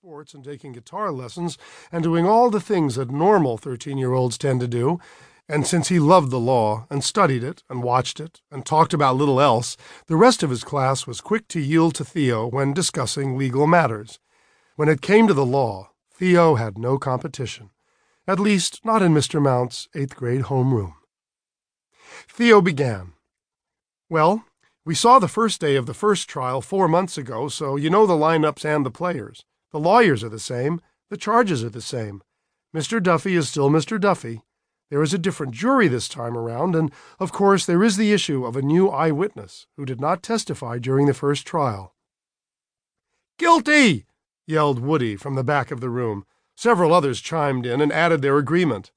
sports and taking guitar lessons and doing all the things that normal 13 year olds tend to do. And since he loved the law and studied it and watched it and talked about little else, the rest of his class was quick to yield to Theo when discussing legal matters. When it came to the law, Theo had no competition, at least not in Mr. Mount's eighth grade homeroom. Theo began. Well, we saw the first day of the first trial four months ago, so you know the lineups and the players. The lawyers are the same, the charges are the same. Mr. Duffy is still Mr. Duffy. There is a different jury this time around, and of course there is the issue of a new eyewitness who did not testify during the first trial. Guilty! yelled Woody from the back of the room. Several others chimed in and added their agreement.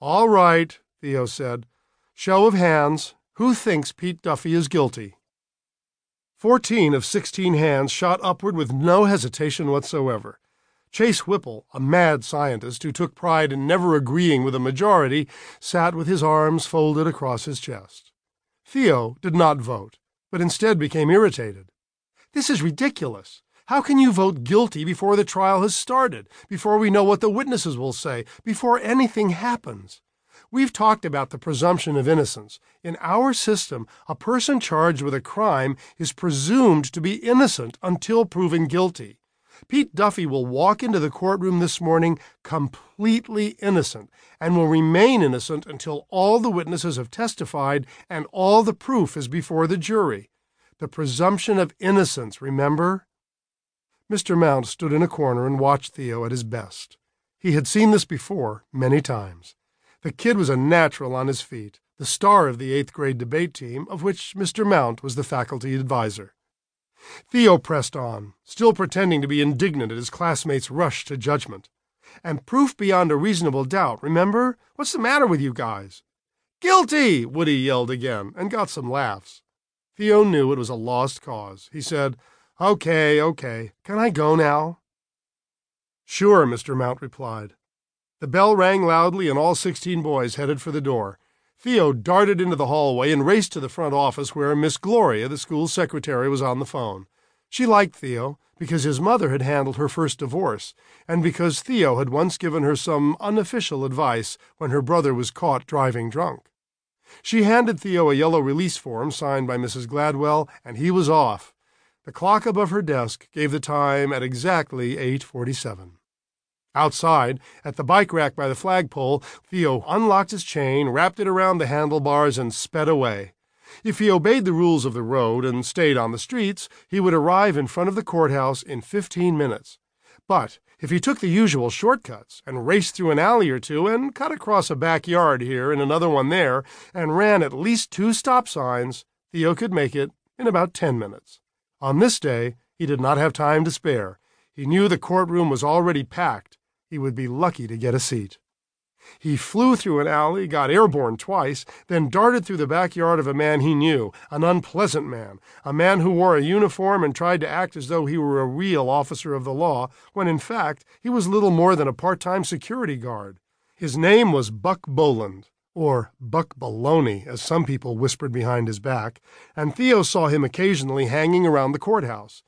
All right, Theo said. Show of hands. Who thinks Pete Duffy is guilty? Fourteen of sixteen hands shot upward with no hesitation whatsoever. Chase Whipple, a mad scientist who took pride in never agreeing with a majority, sat with his arms folded across his chest. Theo did not vote, but instead became irritated. This is ridiculous. How can you vote guilty before the trial has started, before we know what the witnesses will say, before anything happens? We've talked about the presumption of innocence. In our system, a person charged with a crime is presumed to be innocent until proven guilty. Pete Duffy will walk into the courtroom this morning completely innocent and will remain innocent until all the witnesses have testified and all the proof is before the jury. The presumption of innocence, remember? Mr. Mount stood in a corner and watched Theo at his best. He had seen this before many times. The kid was a natural on his feet, the star of the eighth grade debate team, of which Mr. Mount was the faculty advisor. Theo pressed on, still pretending to be indignant at his classmates' rush to judgment. And proof beyond a reasonable doubt, remember? What's the matter with you guys? Guilty! Woody yelled again, and got some laughs. Theo knew it was a lost cause. He said, Okay, okay. Can I go now? Sure, Mr. Mount replied. The bell rang loudly, and all sixteen boys headed for the door. Theo darted into the hallway and raced to the front office where Miss Gloria, the school secretary, was on the phone. She liked Theo because his mother had handled her first divorce, and because Theo had once given her some unofficial advice when her brother was caught driving drunk. She handed Theo a yellow release form signed by Mrs. Gladwell, and he was off. The clock above her desk gave the time at exactly 8:47. Outside, at the bike rack by the flagpole, Theo unlocked his chain, wrapped it around the handlebars, and sped away. If he obeyed the rules of the road and stayed on the streets, he would arrive in front of the courthouse in fifteen minutes. But if he took the usual shortcuts and raced through an alley or two and cut across a backyard here and another one there and ran at least two stop signs, Theo could make it in about ten minutes. On this day, he did not have time to spare. He knew the courtroom was already packed he would be lucky to get a seat. He flew through an alley, got airborne twice, then darted through the backyard of a man he knew, an unpleasant man, a man who wore a uniform and tried to act as though he were a real officer of the law, when in fact he was little more than a part time security guard. His name was Buck Boland, or Buck Baloney, as some people whispered behind his back, and Theo saw him occasionally hanging around the courthouse.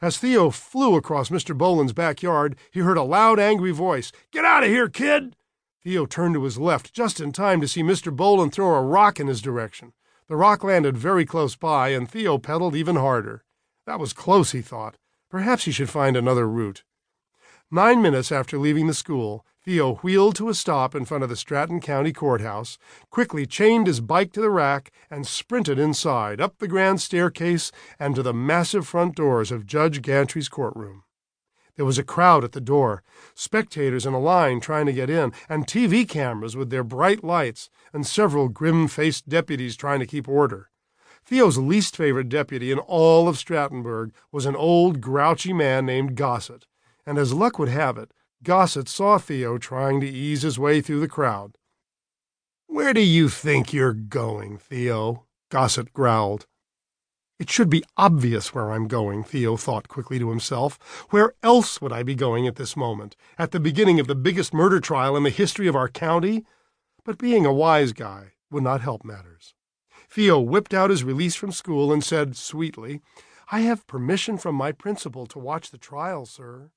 As Theo flew across Mr. Boland's backyard, he heard a loud, angry voice Get out of here, kid! Theo turned to his left just in time to see Mr. Boland throw a rock in his direction. The rock landed very close by, and Theo pedaled even harder. That was close, he thought. Perhaps he should find another route. Nine minutes after leaving the school, Theo wheeled to a stop in front of the Stratten County Courthouse, quickly chained his bike to the rack, and sprinted inside, up the grand staircase, and to the massive front doors of Judge Gantry's courtroom. There was a crowd at the door, spectators in a line trying to get in, and TV cameras with their bright lights, and several grim faced deputies trying to keep order. Theo's least favorite deputy in all of Strattenburg was an old, grouchy man named Gossett, and as luck would have it, Gossett saw Theo trying to ease his way through the crowd. Where do you think you're going, Theo? Gossett growled. It should be obvious where I'm going, Theo thought quickly to himself. Where else would I be going at this moment? At the beginning of the biggest murder trial in the history of our county? But being a wise guy would not help matters. Theo whipped out his release from school and said sweetly, I have permission from my principal to watch the trial, sir.